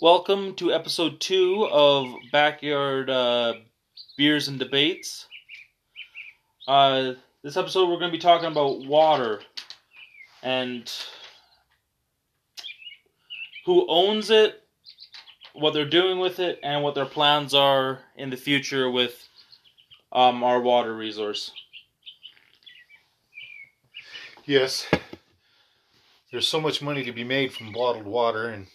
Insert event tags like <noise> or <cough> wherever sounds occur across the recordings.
Welcome to episode two of Backyard uh, Beers and Debates. Uh, this episode, we're going to be talking about water and who owns it, what they're doing with it, and what their plans are in the future with um, our water resource. Yes, there's so much money to be made from bottled water, and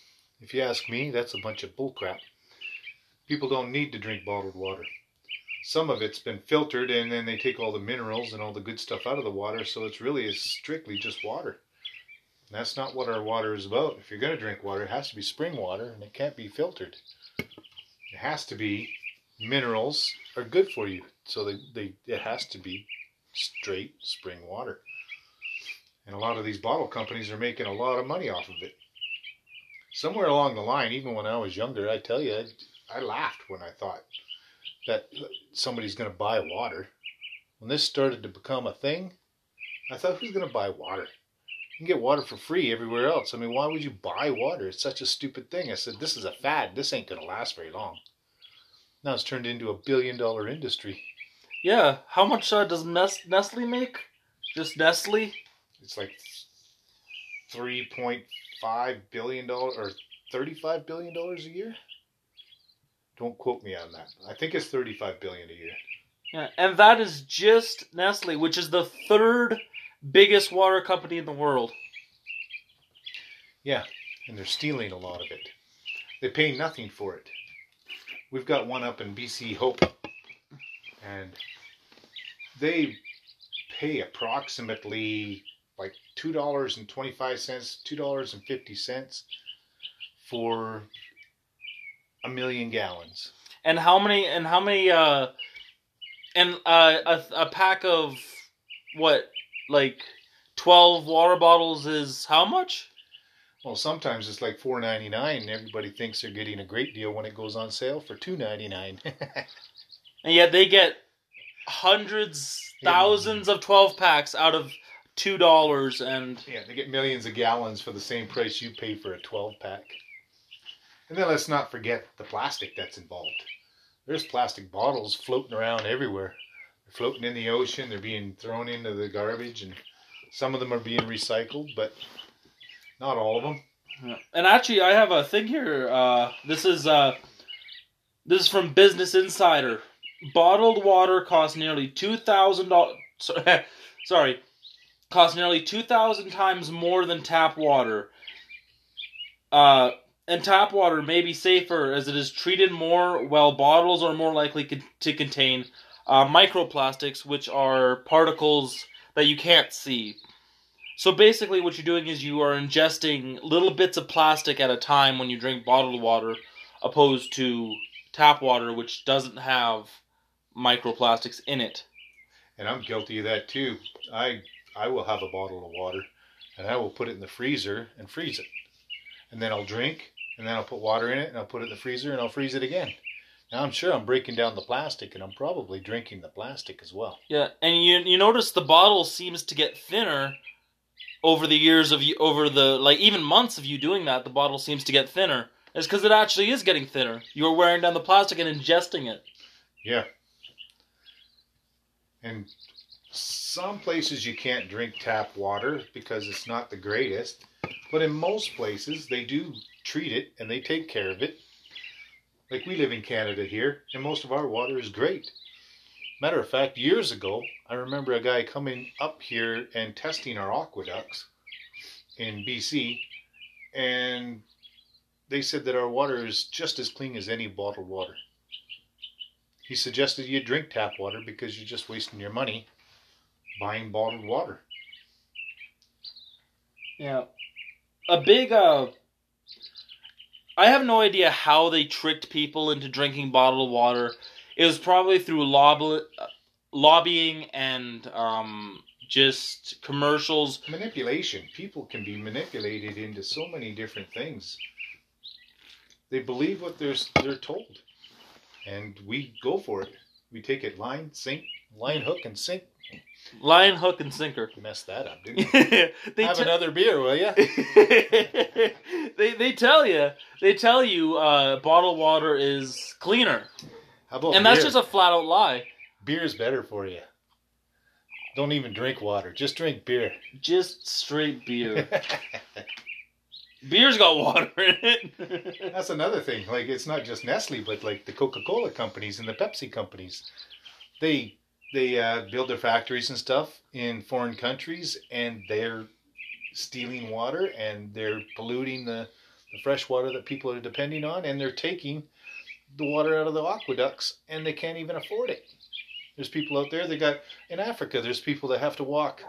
if you ask me, that's a bunch of bullcrap. People don't need to drink bottled water. Some of it's been filtered, and then they take all the minerals and all the good stuff out of the water, so it's really strictly just water. And that's not what our water is about. If you're going to drink water, it has to be spring water, and it can't be filtered. It has to be minerals are good for you, so they, they it has to be straight spring water. And a lot of these bottle companies are making a lot of money off of it. Somewhere along the line, even when I was younger, I tell you, I, I laughed when I thought that somebody's going to buy water. When this started to become a thing, I thought, who's going to buy water? You can get water for free everywhere else. I mean, why would you buy water? It's such a stupid thing. I said, this is a fad. This ain't going to last very long. Now it's turned into a billion dollar industry. Yeah, how much uh, does Nestle make? Just Nestle? It's like three point five billion dollars or thirty-five billion dollars a year. Don't quote me on that. I think it's thirty-five billion a year. Yeah, and that is just Nestle, which is the third biggest water company in the world. Yeah, and they're stealing a lot of it. They pay nothing for it. We've got one up in BC Hope, and they pay approximately like two dollars and twenty five cents, two dollars and fifty cents for a million gallons. And how many? And how many? Uh, and uh, a a pack of what, like twelve water bottles is how much? Well, sometimes it's like four ninety nine, and everybody thinks they're getting a great deal when it goes on sale for two ninety nine. <laughs> and yet they get hundreds, thousands of twelve packs out of two dollars and yeah, they get millions of gallons for the same price you pay for a twelve pack. And then let's not forget the plastic that's involved. There's plastic bottles floating around everywhere. They're floating in the ocean. They're being thrown into the garbage, and some of them are being recycled, but not all of them. And actually, I have a thing here. Uh, this is uh, this is from Business Insider. Bottled water costs nearly two thousand dollars. <laughs> Sorry, costs nearly 2,000 times more than tap water. Uh, and tap water may be safer as it is treated more, while bottles are more likely co- to contain uh, microplastics, which are particles that you can't see. So basically, what you're doing is you are ingesting little bits of plastic at a time when you drink bottled water, opposed to tap water, which doesn't have microplastics in it. And I'm guilty of that too. I I will have a bottle of water and I will put it in the freezer and freeze it. And then I'll drink and then I'll put water in it and I'll put it in the freezer and I'll freeze it again. Now I'm sure I'm breaking down the plastic and I'm probably drinking the plastic as well. Yeah, and you you notice the bottle seems to get thinner over the years of you over the like even months of you doing that. The bottle seems to get thinner. It's because it actually is getting thinner. You're wearing down the plastic and ingesting it. Yeah. And some places you can't drink tap water because it's not the greatest, but in most places they do treat it and they take care of it. Like we live in Canada here, and most of our water is great. Matter of fact, years ago, I remember a guy coming up here and testing our aqueducts in BC, and they said that our water is just as clean as any bottled water. He suggested you drink tap water because you're just wasting your money buying bottled water. Yeah. A big uh I have no idea how they tricked people into drinking bottled water. It was probably through lobby, lobbying and um, just commercials. Manipulation. People can be manipulated into so many different things. They believe what they're they're told, and we go for it. We take it line, sink, line, hook, and sink. Line, hook, and sinker. Mess that up, didn't you? <laughs> they Have te- another beer, will you? <laughs> they they tell you they tell you uh, bottled water is cleaner, How about and that's just a flat out lie. Beer is better for you. Don't even drink water. Just drink beer. Just straight beer. <laughs> Beer's got water in it. <laughs> That's another thing. Like it's not just Nestle, but like the Coca-Cola companies and the Pepsi companies, they they uh, build their factories and stuff in foreign countries, and they're stealing water and they're polluting the, the fresh water that people are depending on, and they're taking the water out of the aqueducts, and they can't even afford it. There's people out there. They got in Africa. There's people that have to walk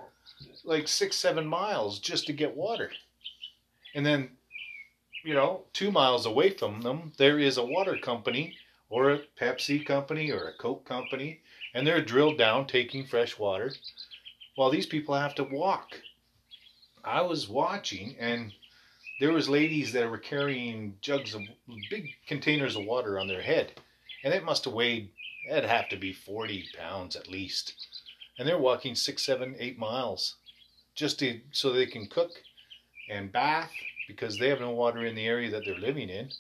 like six, seven miles just to get water, and then you know, two miles away from them, there is a water company or a Pepsi company or a Coke company, and they're drilled down taking fresh water while these people have to walk. I was watching, and there was ladies that were carrying jugs of big containers of water on their head, and it must have weighed, it'd have to be 40 pounds at least. And they're walking six, seven, eight miles just to so they can cook and bath because they have no water in the area that they're living in.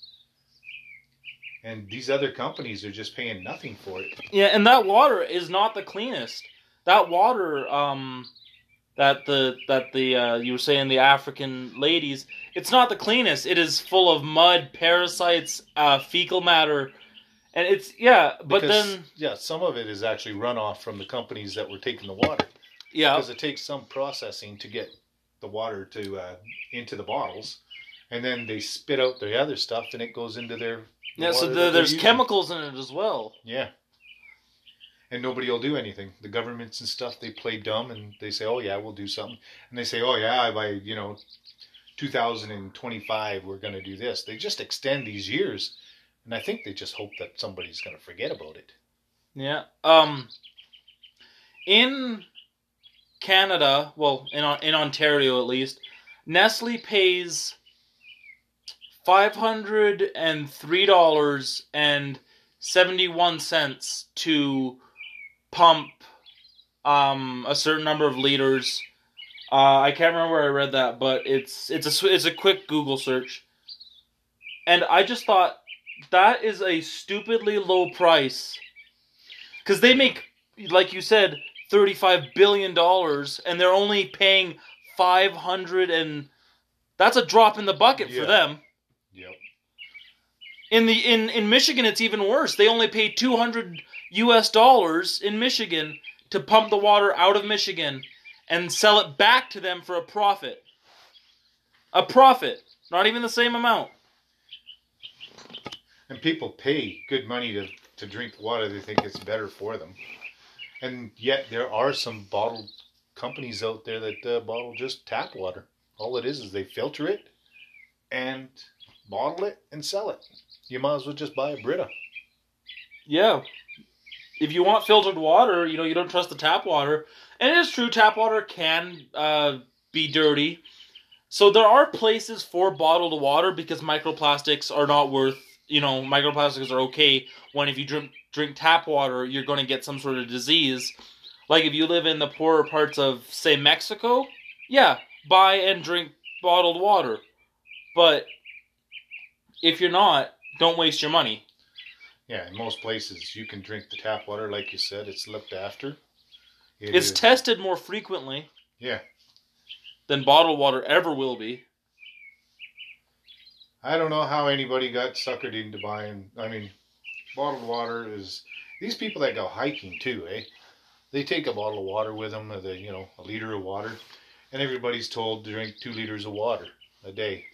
And these other companies are just paying nothing for it. Yeah, and that water is not the cleanest. That water, um, that the that the uh, you were saying the African ladies, it's not the cleanest. It is full of mud, parasites, uh, fecal matter, and it's yeah. But Because, then yeah, some of it is actually runoff from the companies that were taking the water. yeah, Because it takes some processing to get the water to uh, into the bottles, and then they spit out the other stuff, and it goes into their the yeah. So the, there's using. chemicals in it as well. Yeah. And nobody will do anything. The governments and stuff, they play dumb and they say, oh, yeah, we'll do something. And they say, oh, yeah, by, you know, 2025, we're going to do this. They just extend these years. And I think they just hope that somebody's going to forget about it. Yeah. Um. In Canada, well, in in Ontario at least, Nestle pays five hundred and three dollars and seventy one cents to pump um a certain number of liters. Uh, I can't remember where I read that, but it's it's a it's a quick Google search, and I just thought that is a stupidly low price because they make like you said 35 billion dollars and they're only paying 500 and that's a drop in the bucket Yeah. for them Yep. in the in in michigan it's even worse they only pay 200 us dollars in michigan to pump the water out of michigan and sell it back to them for a profit a profit not even the same amount And people pay good money to, to drink water. They think it's better for them. And yet there are some bottled companies out there that uh, bottle just tap water. All it is is they filter it and bottle it and sell it. You might as well just buy a Brita. Yeah. If you want filtered water, you know, you don't trust the tap water. And it is true, tap water can uh, be dirty. So there are places for bottled water because microplastics are not worth, you know, microplastics are okay when if you drink drink tap water, you're going to get some sort of disease. Like if you live in the poorer parts of say Mexico, yeah, buy and drink bottled water. But if you're not, don't waste your money. Yeah, in most places you can drink the tap water, like you said. It's looked after. It It's is- tested more frequently Yeah, than bottled water ever will be. I don't know how anybody got suckered into buying. I mean, bottled water is these people that go hiking too, eh? They take a bottle of water with them, or the you know a liter of water, and everybody's told to drink two liters of water a day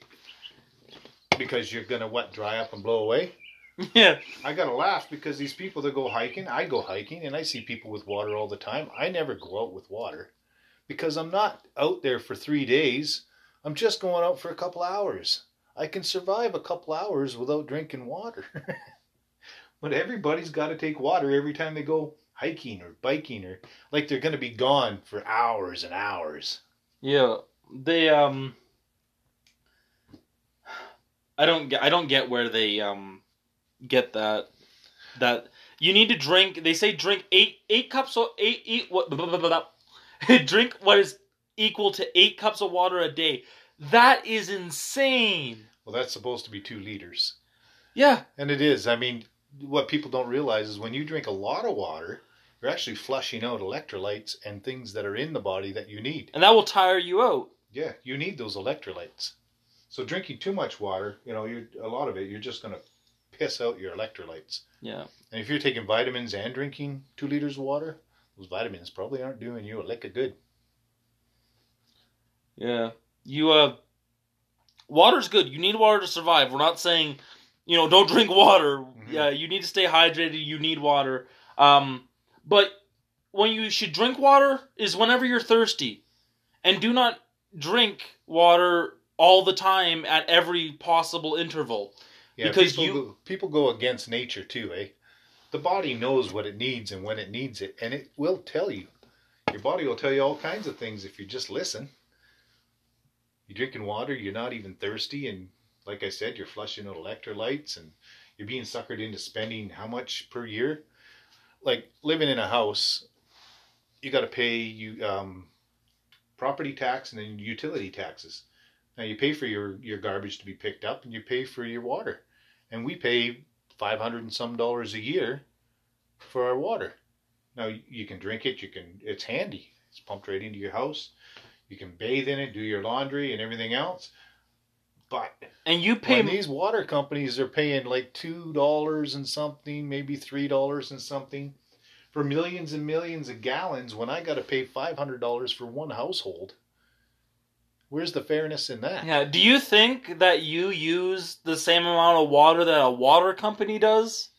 because you're gonna what dry up and blow away. <laughs> yeah. I gotta laugh because these people that go hiking, I go hiking and I see people with water all the time. I never go out with water because I'm not out there for three days. I'm just going out for a couple hours. I can survive a couple hours without drinking water. <laughs> but everybody's got to take water every time they go hiking or biking or like they're going to be gone for hours and hours. Yeah. They um I don't get I don't get where they um get that that You need to drink. They say drink eight eight cups of eight eat what blah, blah, blah, blah. <laughs> drink what is equal to eight cups of water a day. That is insane. Well, that's supposed to be two liters. Yeah, And it is. I mean, what people don't realize is when you drink a lot of water, you're actually flushing out electrolytes and things that are in the body that you need. and that will tire you out. Yeah, you need those electrolytes. So drinking too much water, you know, you a lot of it, you're just gonna piss out your electrolytes. Yeah. And if you're taking vitamins and drinking two liters of water, those vitamins probably aren't doing you a lick of good. Yeah. You uh water's good. You need water to survive. We're not saying, you know, don't drink water. Yeah, you need to stay hydrated. You need water. Um but when you should drink water is whenever you're thirsty. And do not drink water all the time at every possible interval. Yeah, Because people you- go, people go against nature too, eh? The body knows what it needs and when it needs it, and it will tell you. Your body will tell you all kinds of things if you just listen. You're drinking water, you're not even thirsty, and like I said, you're flushing out electrolytes, and you're being suckered into spending how much per year? Like living in a house, you got to pay you um, property tax and then utility taxes. Now you pay for your your garbage to be picked up, and you pay for your water, and we pay five hundred and some dollars a year for our water. Now you can drink it. You can. It's handy. It's pumped right into your house. You can bathe in it, do your laundry, and everything else. But And you pay when these water companies are paying like two dollars and something, maybe three dollars and something, for millions and millions of gallons, when I got to pay five hundred dollars for one household, where's the fairness in that? Yeah, do you think that you use the same amount of water that a water company does?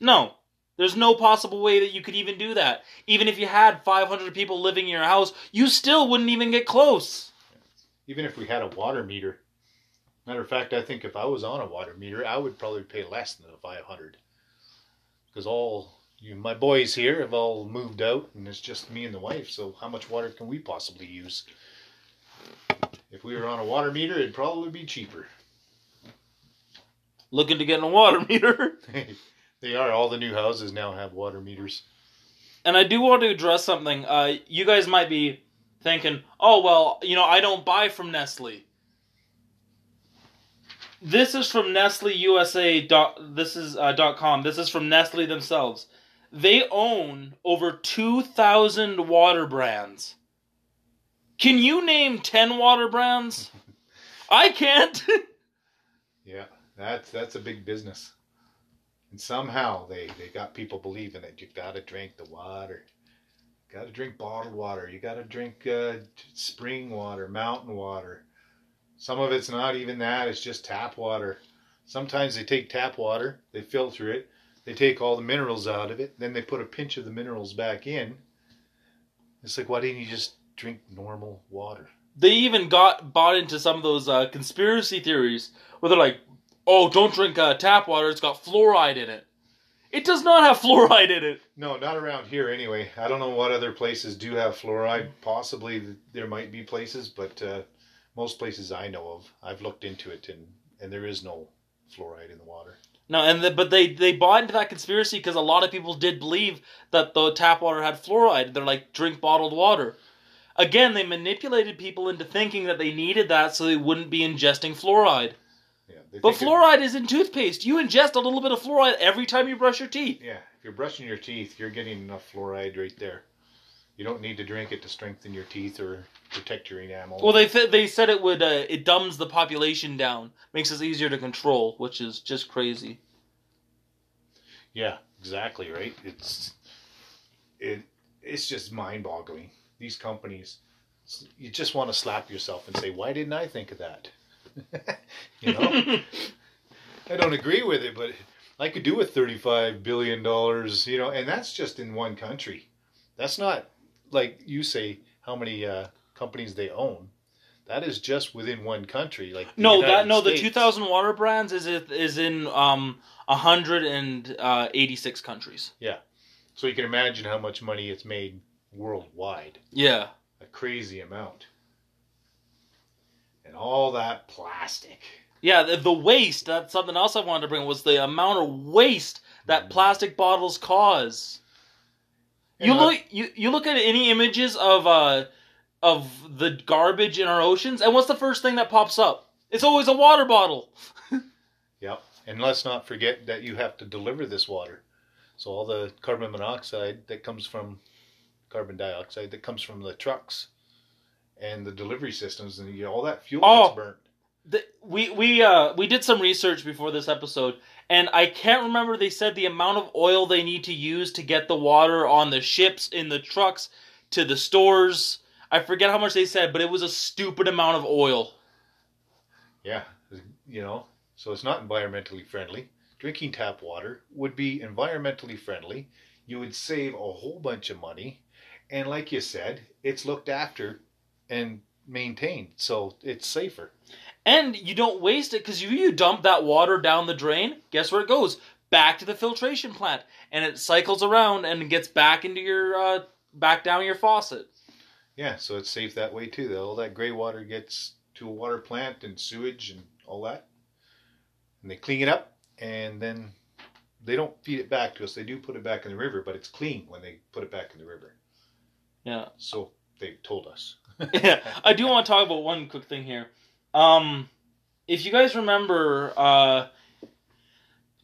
No. There's no possible way that you could even do that. Even if you had 500 people living in your house, you still wouldn't even get close. Even if we had a water meter. Matter of fact, I think if I was on a water meter, I would probably pay less than the five hundred. Because all you, my boys here have all moved out, and it's just me and the wife. So how much water can we possibly use? If we were on a water meter, it'd probably be cheaper. Looking to get in a water <laughs> meter. <laughs> they are. All the new houses now have water meters. And I do want to address something. Uh, you guys might be thinking, oh, well, you know, I don't buy from Nestle. This is from Nestle USA. Dot, this is uh, dot com. This is from Nestle themselves. They own over 2,000 water brands. Can you name 10 water brands? I can't. <laughs> Yeah, that's that's a big business. And somehow they they got people believing that you gotta drink the water, gotta drink bottled water, you gotta drink uh, spring water, mountain water. Some of it's not even that; it's just tap water. Sometimes they take tap water, they filter it, they take all the minerals out of it, then they put a pinch of the minerals back in. It's like, why didn't you just drink normal water? they even got bought into some of those uh, conspiracy theories where they're like, "Oh, don't drink uh, tap water; it's got fluoride in it." It does not have <laughs> fluoride in it. No, not around here anyway. I don't know what other places do have fluoride. Possibly there might be places, but uh, most places I know of, I've looked into it, and and there is no fluoride in the water. No, and the, but they they bought into that conspiracy because a lot of people did believe that the tap water had fluoride. They're like, drink bottled water. Again, they manipulated people into thinking that they needed that so they wouldn't be ingesting fluoride. Yeah, But fluoride is in toothpaste. You ingest a little bit of fluoride every time you brush your teeth. yeah, if you're brushing your teeth, you're getting enough fluoride right there. You don't need to drink it to strengthen your teeth or protect your enamel. Well, they th- they said it would uh, it dumbs the population down, makes it easier to control, which is just crazy. Yeah, exactly right. It's it it's just mind-boggling. These companies, you just want to slap yourself and say, "Why didn't I think of that?" <laughs> you know, <laughs> I don't agree with it, but I could do with thirty-five billion dollars. You know, and that's just in one country. That's not like you say how many uh, companies they own. That is just within one country. Like no, United that no, the two thousand water brands is it is in um hundred and uh, eighty six countries. Yeah. So you can imagine how much money it's made worldwide. Yeah, a crazy amount. And all that plastic. yeah. The, the waste. That's something else I wanted to bring was the amount of waste that plastic bottles cause. You uh, look you, you look at any images of uh of the garbage in our oceans, and what's the first thing that pops up? It's always a water bottle. <laughs> Yep. And let's not forget that you have to deliver this water. So all the carbon monoxide that comes from carbon dioxide that comes from the trucks and the delivery systems and you all that fuel Oh. that's burnt. The, we we uh we did some research before this episode, and I can't remember. They said the amount of oil they need to use to get the water on the ships, in the trucks, to the stores. I forget how much they said, but it was a stupid amount of oil. Yeah. You know, so it's not environmentally friendly. Drinking tap water would be environmentally friendly. You would save a whole bunch of money. And like you said, it's looked after and maintained. So it's safer. And you don't waste it because you, you dump that water down the drain, guess where it goes? Back to the filtration plant. And it cycles around and gets back into your, uh, back down your faucet. Yeah, so it's safe that way too. All that gray water gets to a water plant and sewage and all that. And they clean it up and then they don't feed it back to us. They do put it back in the river, but it's clean when they put it back in the river. Yeah. So they've told us. <laughs> yeah, I do <laughs> want to talk about one quick thing here. Um, if you guys remember, uh,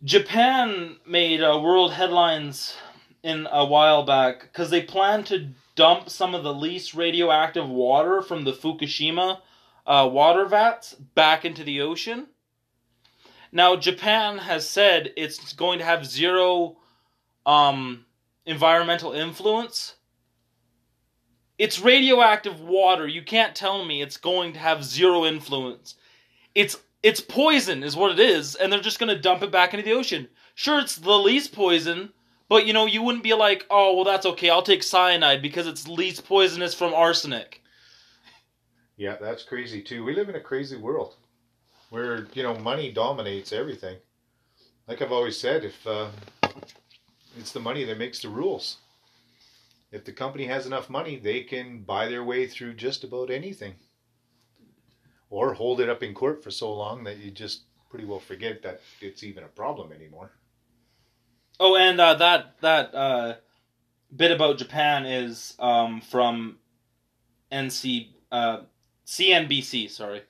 Japan made uh, world headlines in a while back because they planned to dump some of the least radioactive water from the Fukushima uh, water vats back into the ocean. Now, Japan has said it's going to have zero um, environmental influence it's radioactive water. You can't tell me it's going to have zero influence. It's it's poison is what it is, and they're just going to dump it back into the ocean. Sure, it's the least poison, but you know, you wouldn't be like, "Oh, well that's okay. I'll take cyanide because it's least poisonous from arsenic." Yeah, that's crazy too. We live in a crazy world where, you know, money dominates everything. Like I've always said, if uh, it's the money that makes the rules. If the company has enough money, they can buy their way through just about anything. Or hold it up in court for so long that you just pretty well forget that it's even a problem anymore. Oh, and uh, that that uh, bit about Japan is um, from NC uh, CNBC. Sorry,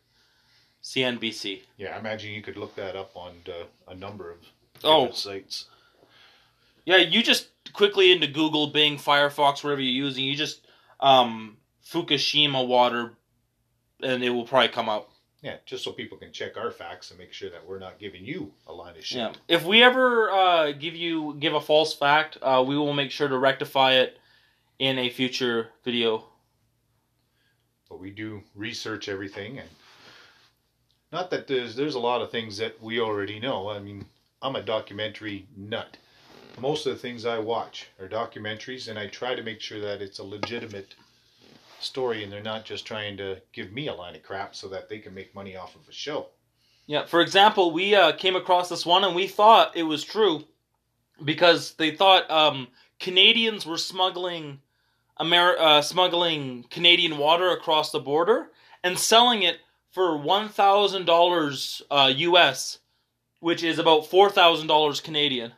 CNBC. Yeah, I imagine you could look that up on uh, a number of Oh. sites. Yeah, you just quickly into Google, Bing, Firefox, wherever you're using, you just um, Fukushima water, and it will probably come up. Yeah, just so people can check our facts and make sure that we're not giving you a line of shit. Yeah. If we ever uh, give you give a false fact, uh, we will make sure to rectify it in a future video. but we do research everything and not that there's there's a lot of things that we already know i mean i'm a documentary nut most of the things i watch are documentaries and i try to make sure that it's a legitimate story and they're not just trying to give me a line of crap so that they can make money off of a show Yeah. For example, we uh, came across this one and we thought it was true because they thought um, Canadians were smuggling uh, smuggling Canadian water across the border and selling it for one thousand uh, dollars U.S., which is about four thousand dollars Canadian.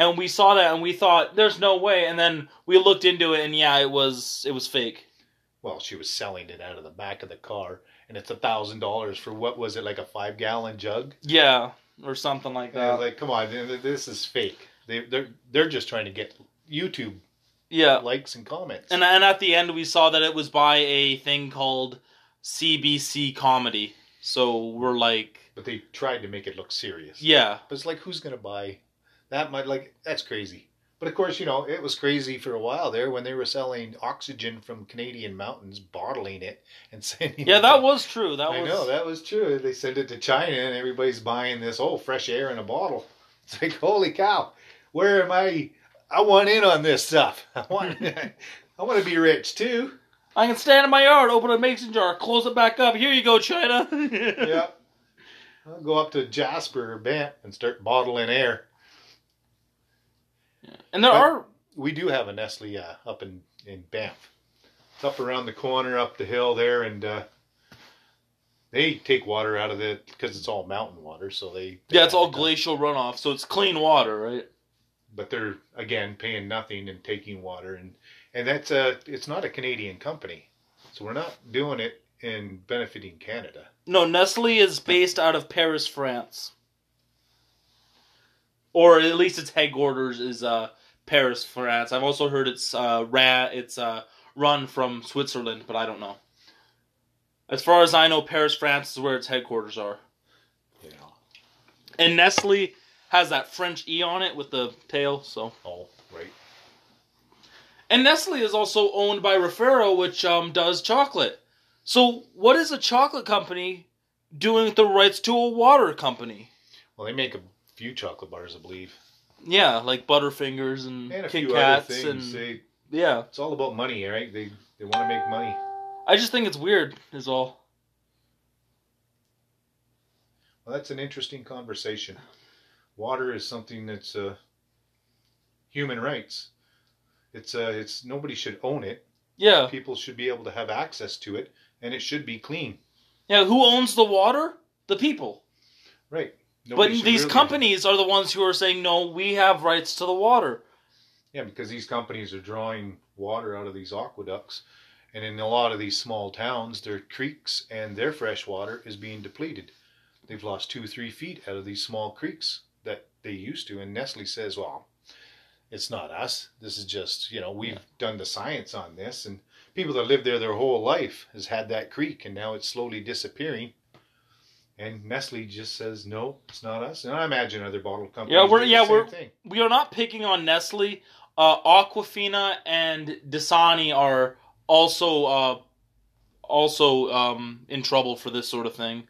And we saw that and we thought, "There's no way." And then we looked into it, and yeah, it was it was fake. well she was selling it out of the back of the car and it's a thousand dollars for what was it like a five gallon jug Yeah, or something like and I was that. like come on this is fake they, they're they're just trying to get youtube Yeah. likes and comments And and at the end we saw that it was by a thing called CBC Comedy. So we're like, but they tried to make it look serious. yeah, But it's like, who's gonna buy that might Like, that's crazy. But of course, you know, it was crazy for a while there when they were selling oxygen from Canadian mountains, bottling it and <laughs> sending. yeah, that to- was true. That I was know that was true. They sent it to China, and everybody's buying this oh fresh air in a bottle. <laughs> It's like, holy cow, where am I? I want in on this stuff. <laughs> I want. I want to be rich too. I can stand in my yard, open a mason jar, close it back up. Here you go, China. yeah. I'll go up to Jasper or Banff and start bottling air. And there But- are we do have a Nestle uh, up in in Banff. It's up around the corner, up the hill there, and uh, they take water out of it because it's all mountain water. So they, they yeah, it's all it glacial runoff, so it's clean water, right? but they're again paying nothing and taking water, and and that's a it's not a Canadian company, so we're not doing it in benefiting Canada. No, Nestle is based out of Paris, France. Or at least its headquarters is uh, Paris, France. I've also heard it's uh, ra- it's uh, run from Switzerland, but I don't know. As far as I know, Paris, France is where its headquarters are. Yeah. And Nestle has that French E on it with the tail, so. Oh, right. And Nestle is also owned by Ferrero, which um, does chocolate. So, what is a chocolate company doing with the rights to a water company? Well, they make a few chocolate bars, I believe, Yeah, like Butterfingers and, and Kit Kats and They, yeah. it's all about money, right? They they want to make money. I just think it's weird. Is all. Well, that's an interesting conversation. Water is something that's uh, human rights. It's uh, it's nobody should own it. Yeah, People should be able to have access to it, and it should be clean. yeah. Who owns the water? The people. Right. But Nobody these really- companies are the ones who are saying no. We have rights to the water. Yeah, because these companies are drawing water out of these aqueducts, and in a lot of these small towns, their creeks and their fresh water is being depleted. They've lost two, three feet out of these small creeks that they used to, and Nestle says, "Well, it's not us. This is just you know we've done the science on this, and people that lived there their whole life has had that creek, and now it's slowly disappearing." And Nestle just says, "No, it's not us." And I imagine other bottle companies. Yeah, we're- yeah, same we're- thing. We are not picking on Nestle. Uh, Aquafina and Dasani are also uh, also um, in trouble for this sort of thing,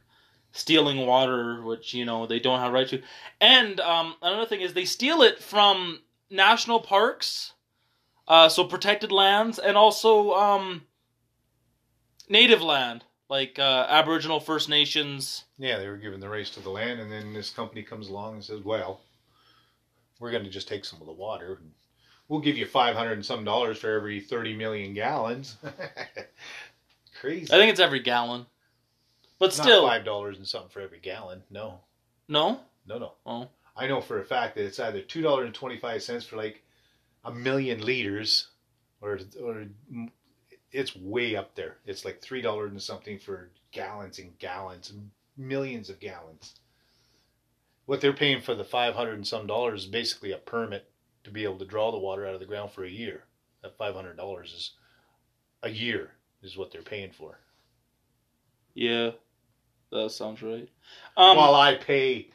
stealing water, which you know they don't have right to. And um, another thing is they steal it from national parks, uh, so protected lands, and also um, native land like uh, Aboriginal First Nations. Yeah, they were given the rights to the land, and then this company comes along and says, "Well, we're going to just take some of the water. And we'll give you five hundred and some dollars for every thirty million gallons." <laughs> Crazy. I think it's every gallon, but still, five dollars and something for every gallon. No, no. no, no. Oh. I know for a fact that it's either two dollars and twenty five cents for like a million liters, or or it's way up there. It's like three dollars and something for gallons and gallons, millions of gallons. What they're paying for the five hundred and some dollars is basically a permit to be able to draw the water out of the ground for a year. That five hundred dollars is a year is what they're paying for. Yeah, that sounds right. Um, While I pay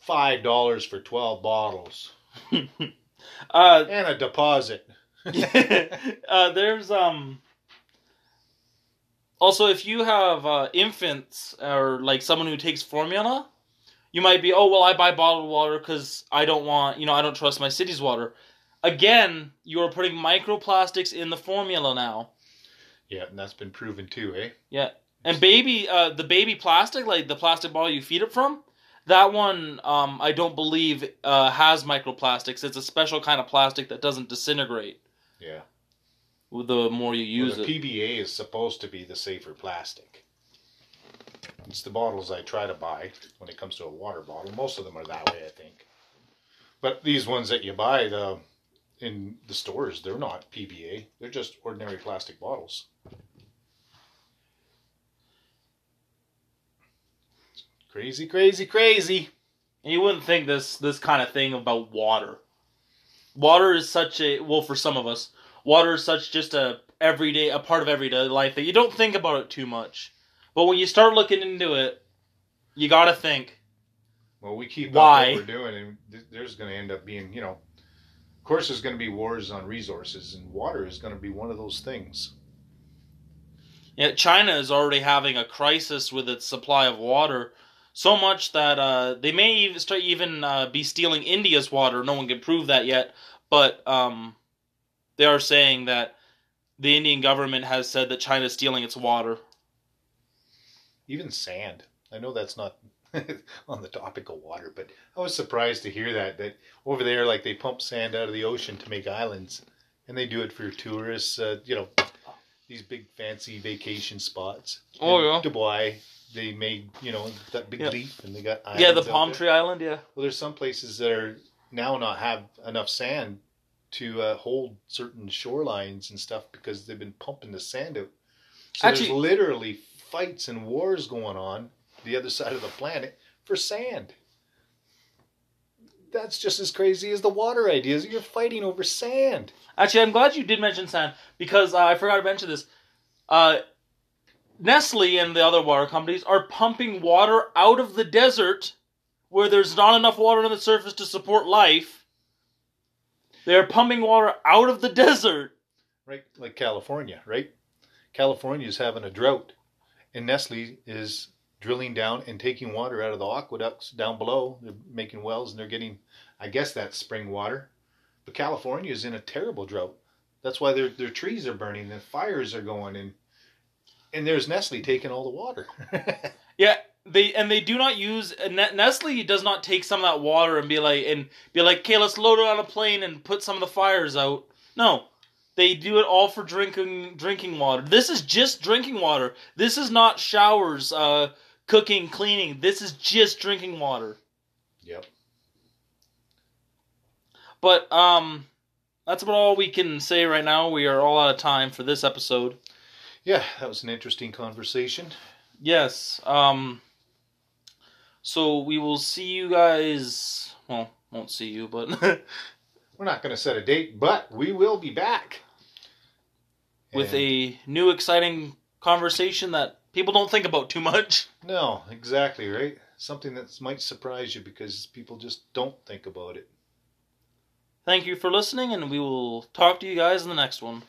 five dollars for twelve bottles <laughs> uh, and a deposit. <laughs> uh, there's um. Also, if you have uh, infants or like someone who takes formula, you might be, oh well, I buy bottled water because I don't want, you know, I don't trust my city's water. Again, you are putting microplastics in the formula now. Yeah, and that's been proven too, eh? Yeah, and baby, uh, the baby plastic, like the plastic bottle you feed it from, that one, um, I don't believe uh, has microplastics. It's a special kind of plastic that doesn't disintegrate Yeah. The more you use well, it. PBA is supposed to be the safer plastic. It's the bottles I try to buy when it comes to a water bottle. Most of them are that way, I think. But these ones that you buy the in the stores, they're not PBA. They're just ordinary plastic bottles. Crazy, crazy, crazy. And you wouldn't think this this kind of thing about water. Water is such a well for some of us. Water is such just a everyday a part of everyday life that you don't think about it too much. But when you start looking into it, you got to think. Well, we keep Why? up what we're doing, and th- there's going to end up being, you know, of course, there's going to be wars on resources, and water is going to be one of those things. Yeah, China is already having a crisis with its supply of water, so much that uh, they may even start even uh, be stealing India's water. No one can prove that yet, but um, they are saying that the Indian government has said that China is stealing its water. Even sand. I know that's not <laughs> on the topic of water, but I was surprised to hear that that over there, like they pump sand out of the ocean to make islands, and they do it for tourists. Uh, you know, these big fancy vacation spots. Oh, In yeah. Dubai. They made you know that big Yeah. leaf, and they got yeah, the islands out palm there. tree island. Yeah, Well, there's some places that are now not have enough sand to uh, hold certain shorelines and stuff because they've been pumping the sand out. So Actually- there's literally fights and wars going on the other side of the planet for sand. That's just as crazy as the water ideas. You're fighting over sand. Actually, I'm glad you did mention sand because uh, I forgot to mention this. Uh, Nestle and the other water companies are pumping water out of the desert where there's not enough water on the surface to support life. They're pumping water out of the desert. right? Like California, right? California is having a drought, and Nestle is drilling down and taking water out of the aqueducts down below. They're making wells, and they're getting, I guess, that's spring water. But California is in a terrible drought. That's why their their trees are burning and fires are going, and and there's Nestle taking all the water. <laughs> Yeah, they and they do not use Nestle does not take some of that water and be like and be like, okay, let's load it on a plane and put some of the fires out. No, they do it all for drinking drinking water. This is just drinking water. This is not showers, uh, cooking, cleaning. This is just drinking water. yep. But um, that's about all we can say right now. We are all out of time for this episode. Yeah, that was an interesting conversation. Yes. Um. So we will see you guys. Well, won't see you, but <laughs> We're not going to set a date, but we will be back with And- a new exciting conversation that people don't think about too much. <laughs> No, exactly, right? Something that might surprise you because people just don't think about it. Thank you for listening, and we will talk to you guys in the next one.